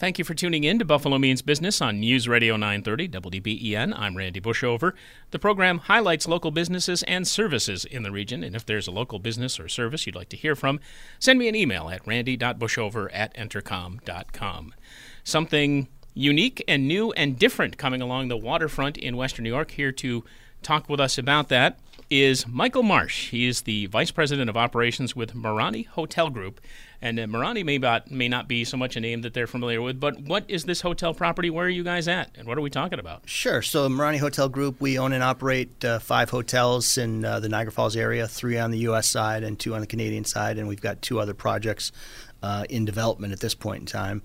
Thank you for tuning in to Buffalo Means Business on News Radio 930 WBEN. I'm Randy Bushover. The program highlights local businesses and services in the region, and if there's a local business or service you'd like to hear from, send me an email at randy.bushover at entercom.com. Something unique and new and different coming along the waterfront in Western New York. Here to talk with us about that is Michael Marsh. He is the Vice President of Operations with Marani Hotel Group and uh, may not, may not be so much a name that they're familiar with, but what is this hotel property? Where are you guys at? And what are we talking about? Sure. So, Marani Hotel Group, we own and operate uh, five hotels in uh, the Niagara Falls area, three on the U.S. side and two on the Canadian side, and we've got two other projects uh, in development at this point in time.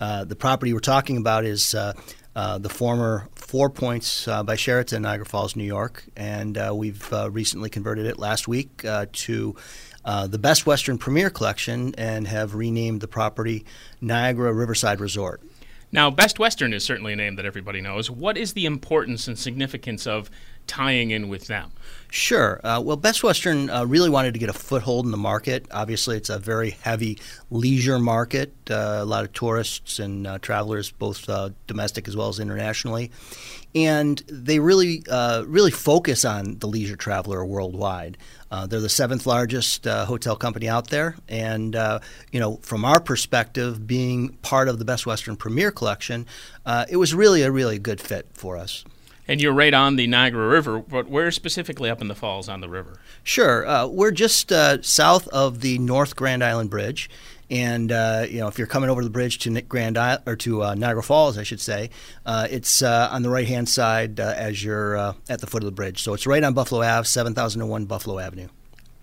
Uh, the property we're talking about is uh, uh, the former Four Points uh, by Sheraton, Niagara Falls, New York, and uh, we've recently converted it last week to uh, the Best Western Premier Collection and have renamed the property Niagara Riverside Resort. Now, Best Western is certainly a name that everybody knows. What is the importance and significance of tying in with them? Sure. Uh, well, Best Western uh, really wanted to get a foothold in the market. Obviously, it's a very heavy leisure market, uh, a lot of tourists and uh, travelers, both uh, domestic as well as internationally. And they really, uh, really focus on the leisure traveler worldwide. they're the seventh largest hotel company out there, and you know, from our perspective, being part of the Best Western Premier Collection, it was really a really good fit for us. And you're right on the Niagara River, but where specifically up in the falls on the river? Sure. Uh, we're just uh, south of the North Grand Island Bridge. And uh, you know, if you're coming over the bridge to Grand Isle- or to uh, Niagara Falls, I should say, uh, it's uh, on the right hand side as you're at the foot of the bridge. So it's right on Buffalo Ave, 7001 Buffalo Avenue.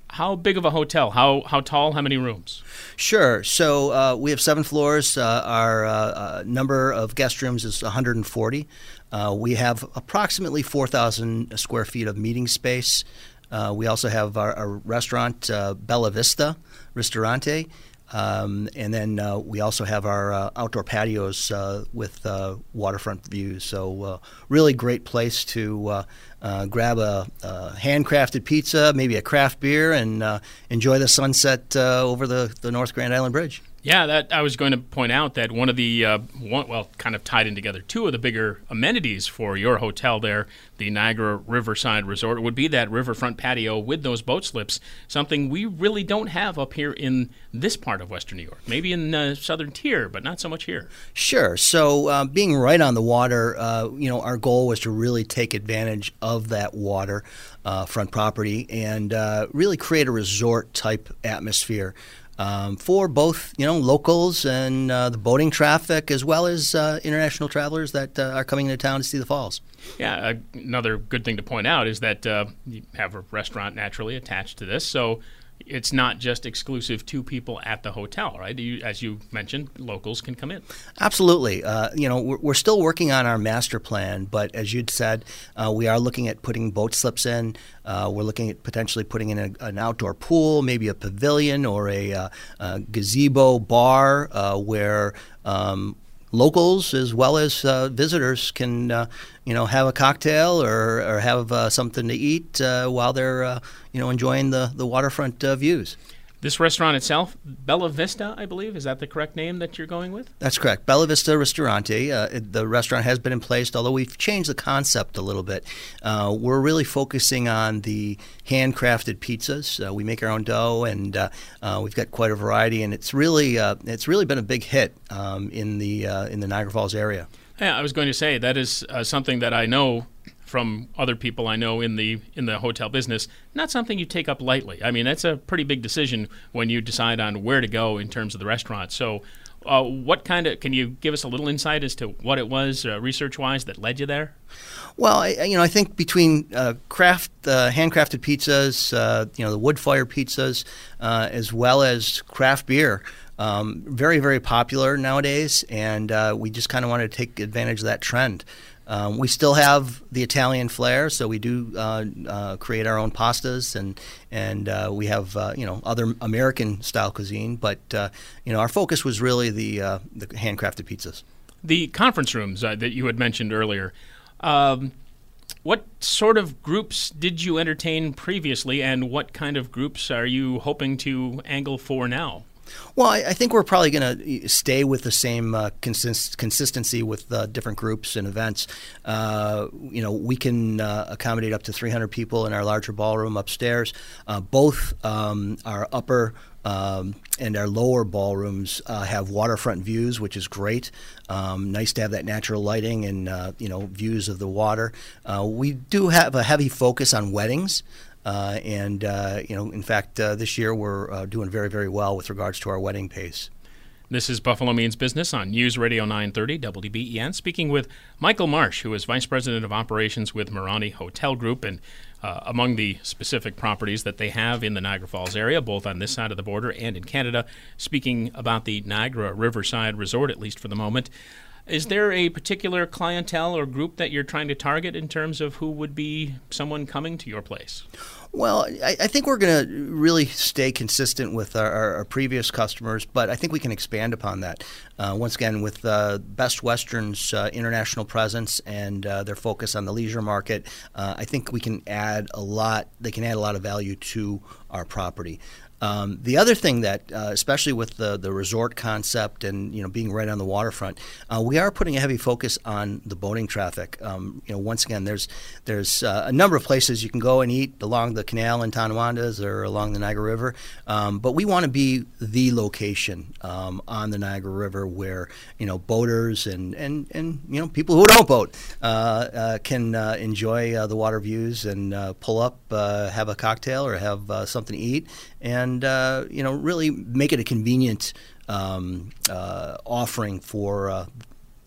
How big of a hotel? How how tall? How many rooms? Sure. So uh, we have seven floors. Uh, our uh, number of guest rooms is 140. Uh, we have approximately 4,000 square feet of meeting space. Uh, we also have our, our restaurant, uh, Bella Vista Ristorante. Um, and then uh, we also have our uh, outdoor patios uh, with waterfront views. So, really great place to grab a, a, handcrafted pizza, maybe a craft beer, and enjoy the sunset over the, the North Grand Island Bridge. Yeah, that I was going to point out that one of the uh, one, well, kind of tied in together, two of the bigger amenities for your hotel there, the Niagara Riverside Resort, would be that riverfront patio with those boat slips. Something we really don't have up here in this part of Western New York. Maybe in the southern tier, but not so much here. Sure. So uh, being right on the water, uh, you know, our goal was to really take advantage of that water. Uh, front property and uh, really create a resort type atmosphere um, for both you know locals and uh, the boating traffic as well as uh, international travelers that uh, are coming into town to see the falls. Yeah, another good thing to point out is that uh, you have a restaurant naturally attached to this, so it's not just exclusive to people at the hotel, right? You, as you mentioned, locals can come in. Absolutely. Uh, you know, we're, we're, still working on our master plan, but as you'd said, uh, we are looking at putting boat slips in. Uh, we're looking at potentially putting in a, an outdoor pool, maybe a pavilion or a, uh, a gazebo bar uh, where um, locals as well as uh, visitors can uh, you know have a cocktail or, or have uh, something to eat while they're you know enjoying the the waterfront views. This restaurant itself, Bella Vista, I believe, is that the correct name that you're going with? That's correct. Bella Vista Ristorante. Uh, the restaurant has been in place, although we've changed the concept a little bit. Uh, we're really focusing on the handcrafted pizzas. Uh, we make our own dough, and uh, uh, we've got quite a variety. And it's really uh, it's really been a big hit um, in the in the Niagara Falls area. Yeah, I was going to say that is something that I know from other people I know in the in the hotel business, not something you take up lightly. I mean, that's a pretty big decision when you decide on where to go in terms of the restaurant. So, uh, what kind of can you give us a little insight as to what it was uh, research wise that led you there? Well, I, you know, I think between uh, craft, uh, handcrafted pizzas, uh, you know, the wood fire pizzas, uh, as well as craft beer, um, very, very popular nowadays, and we just kind of wanted to take advantage of that trend. Um, we still have the Italian flair, so we do uh, uh, create our own pastas, and and uh, we have uh, you know other American style cuisine. But uh, you know our focus was really the uh, the handcrafted pizzas. The conference rooms that you had mentioned earlier. Um, what sort of groups did you entertain previously, and what kind of groups are you hoping to angle for now? Well, I, I think we're probably going to stay with the same uh, consist- consistency with uh, different groups and events. Uh, you know, we can uh, accommodate up to 300 people in our larger ballroom upstairs. Uh, both um, our upper um, and our lower ballrooms uh, have waterfront views, which is great. Um, nice to have that natural lighting and uh, you know views of the water. Uh, we do have a heavy focus on weddings. Uh, and uh, you know, in fact, uh, this year we're doing very, very well with regards to our wedding pace. This is Buffalo Means Business on News Radio 930 WBEN, speaking with Michael Marsh, who is Vice President of Operations with Marani Hotel Group. And uh, among the specific properties that they have in the Niagara Falls area, both on this side of the border and in Canada, speaking about the Niagara Riverside Resort, at least for the moment. Is there a particular clientele or group that you're trying to target in terms of who would be someone coming to your place? Well, I, I think we're going to really stay consistent with our, our, our, previous customers, but I think we can expand upon that. Uh, once again, with uh, Best Western's uh, international presence and uh, their focus on the leisure market, uh, I think we can add a lot. They can add a lot of value to our property. Um, the other thing that, uh, especially with the, the resort concept and you know being right on the waterfront, uh, we are putting a heavy focus on the boating traffic. Um, you know, once again, there's there's uh, a number of places you can go and eat along the canal in Tonawandas or along the Niagara River, um, but we want to be the location um, on the Niagara River where you know boaters and and, and you know people who don't boat uh, uh, can uh, enjoy the water views and pull up, have a cocktail or have something to eat and uh, you know really make it a convenient um, uh, offering for uh,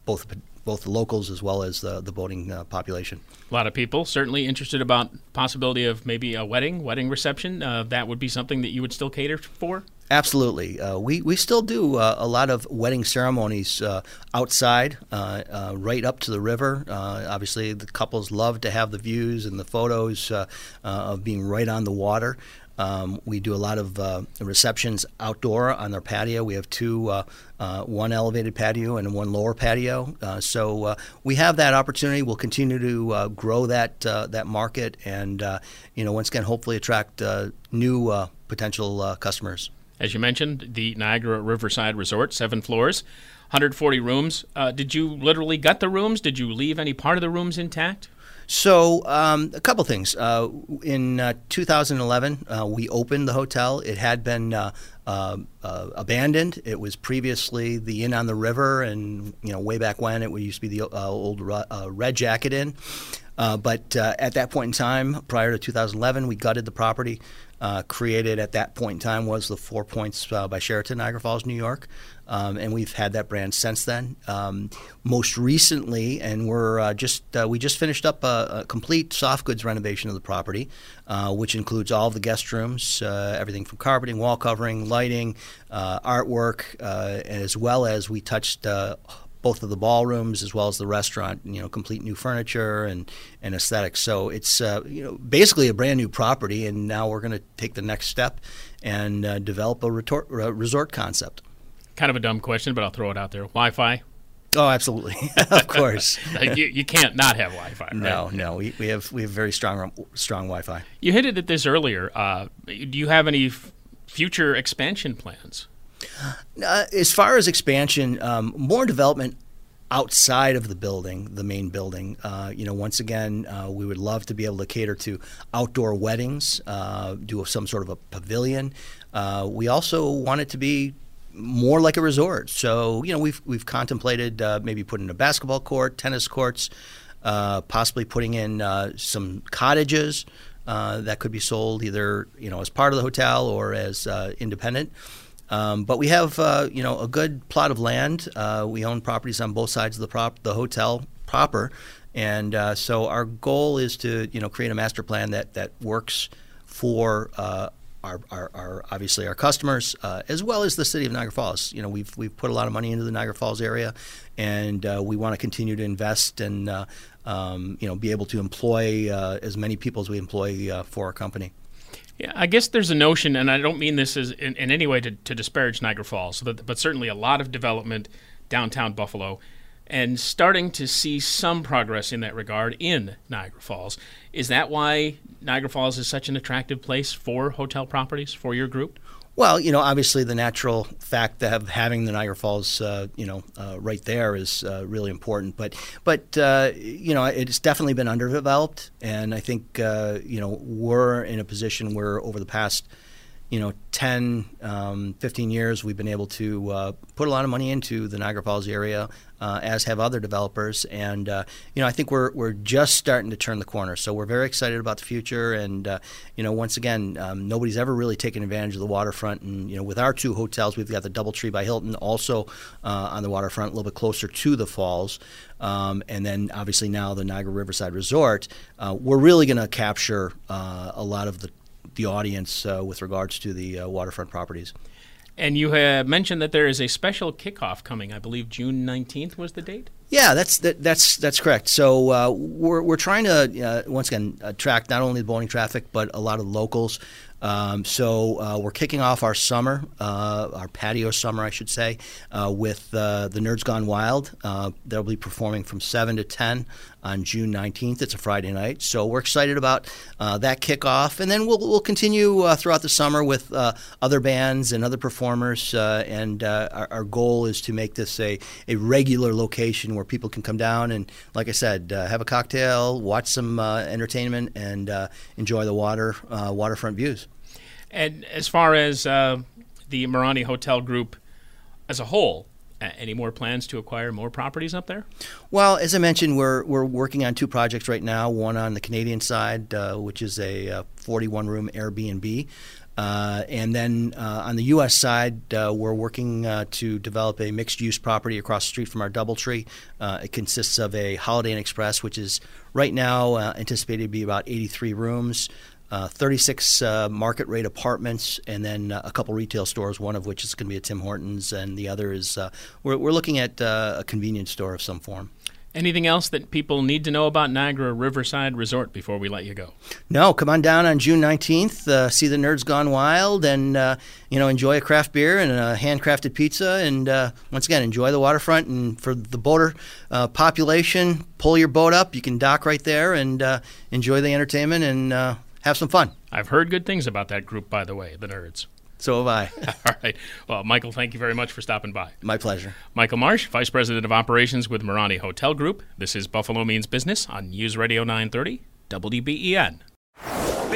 both both the locals as well as the, the boating uh, population. A lot of people certainly interested about possibility of maybe a wedding, wedding reception. Uh, that would be something that you would still cater for. Absolutely. Uh, we, we still do uh, a lot of wedding ceremonies uh, outside, uh, right up to the river. obviously, the couples love to have the views and the photos of being right on the water. Um, we do a lot of uh, receptions outdoor on our patio. We have two, uh, uh, one elevated patio and one lower patio. Uh, so uh, we have that opportunity. We'll continue to uh, grow that that market, and you know, once again, hopefully attract new potential customers. As you mentioned, the Niagara Riverside Resort, seven floors. 140 rooms. did you literally gut the rooms? Did you leave any part of the rooms intact? So, um, a couple things. Uh, in uh, 2011, uh, we opened the hotel. It had been uh, uh, uh, abandoned. It was previously the Inn on the River, and you know, way back when it used to be the old Red Jacket Inn. but at that point in time, prior to 2011, we gutted the property. created at that point in time was the Four Points by Sheraton, Niagara Falls, New York. Um, and we've had that brand since then. Um, most recently, and we're uh, just uh, we just finished up a, a, complete soft goods renovation of the property, uh, which includes all of the guest rooms, uh, everything from carpeting, wall covering, lighting, uh, artwork, uh, as well as we touched both of the ballrooms as well as the restaurant. You know, complete new furniture and and aesthetics. So it's you know basically a brand new property, and now we're going to take the next step and develop a retort, resort concept kind of a dumb question, but I'll throw it out there. Wi-Fi. Oh, absolutely, of course. you, you can't not have Wi-Fi. Right? No, no, we, we have we have very strong strong Wi-Fi. You hinted at this earlier. Uh, do you have any f- future expansion plans? Uh, as far as expansion, um, more development outside of the building, the main building. Uh, you know, once again, uh, we would love to be able to cater to outdoor weddings, uh, do some sort of a pavilion. Uh, we also want it to be more like a resort. So you know we've we've contemplated uh, maybe putting a basketball court, tennis courts, uh, possibly putting in uh, some cottages uh, that could be sold either you know as part of the hotel or as uh, independent. Um, but we have uh, you know a good plot of land. we own properties on both sides of the prop the hotel proper, and so our goal is to you know create a master plan that that works for our, our, our, obviously our customers, uh, as well as the city of Niagara Falls. You know, we've we've put a lot of money into the Niagara Falls area, and uh, we want to continue to invest and uh, um, you know be able to employ uh, as many people as we employ uh, for our company. Yeah, I guess there's a notion, and I don't mean this as in, in any way to, to disparage Niagara Falls, but, but certainly a lot of development downtown Buffalo and starting to see some progress in that regard in Niagara Falls. Is that why Niagara Falls is such an attractive place for hotel properties for your group? Well, you know, obviously the natural fact of having the Niagara Falls, uh, you know, uh, right there is uh, really important. But, but uh, you know, it's definitely been underdeveloped, and I think uh, you know we're in a position where over the past you know 10 um, 15 years we've been able to uh, put a lot of money into the niagara falls area uh, as have other developers. And uh, you know i think we're, we're just starting to turn the corner. So we're very excited about the future. And uh, you know once again um, nobody's ever really taken advantage of the waterfront. And you know with our two hotels we've got the doubletree by hilton also uh, on the waterfront a little bit closer to the falls. Um, and then obviously now the niagara riverside resort. Uh, we're really going to capture a lot of the the audience uh, with regards to the uh, waterfront properties. And you have mentioned that there is a special kickoff coming. I believe June nineteenth was the date. Yeah, that's that, that's that's correct. So uh, we're we're trying to uh, once again attract not only the boating traffic but a lot of locals. Um, so uh, we're kicking off our summer, uh, our patio summer, I should say, uh, with uh, the Nerds Gone Wild. Uh, they'll be performing from 7 to 10 on June 19th. It's a Friday night. So we're excited about uh, that kickoff. And then we'll, we'll continue throughout the summer with other bands and other performers. and our, our, goal is to make this a, a regular location where people can come down and, like I said, have a cocktail, watch some entertainment, and enjoy the water waterfront views. And as far as uh, the Marani Hotel Group as a whole, any more plans to acquire more properties up there? Well, as I mentioned, we're we're working on two projects right now. One on the Canadian side, uh, which is a 41 room Airbnb. Uh, and then uh, on the U.S. side, uh, we're working uh, to develop a mixed use property across the street from our Doubletree. Uh, it consists of a Holiday Inn Express, which is right now anticipated to be about 83 rooms, uh, 36 uh, market rate apartments, and then uh, a couple retail stores, one of which is going to be a Tim Hortons, and the other is uh, we're, we're looking at uh, a convenience store of some form. Anything else that people need to know about Niagara Riverside Resort before we let you go? No, come on down on June 19th, uh, see the Nerds Gone Wild, and uh, you know enjoy a craft beer and a handcrafted pizza, and uh, once again enjoy the waterfront. And for the boater uh, population, pull your boat up. You can dock right there and enjoy the entertainment and have some fun. I've heard good things about that group, by the way, the Nerds. So have I. All right. Well, Michael, thank you very much for stopping by. My pleasure. Michael Marsh, Vice President of Operations with Marani Hotel Group. This is Buffalo Means Business on News Radio 930, WBEN.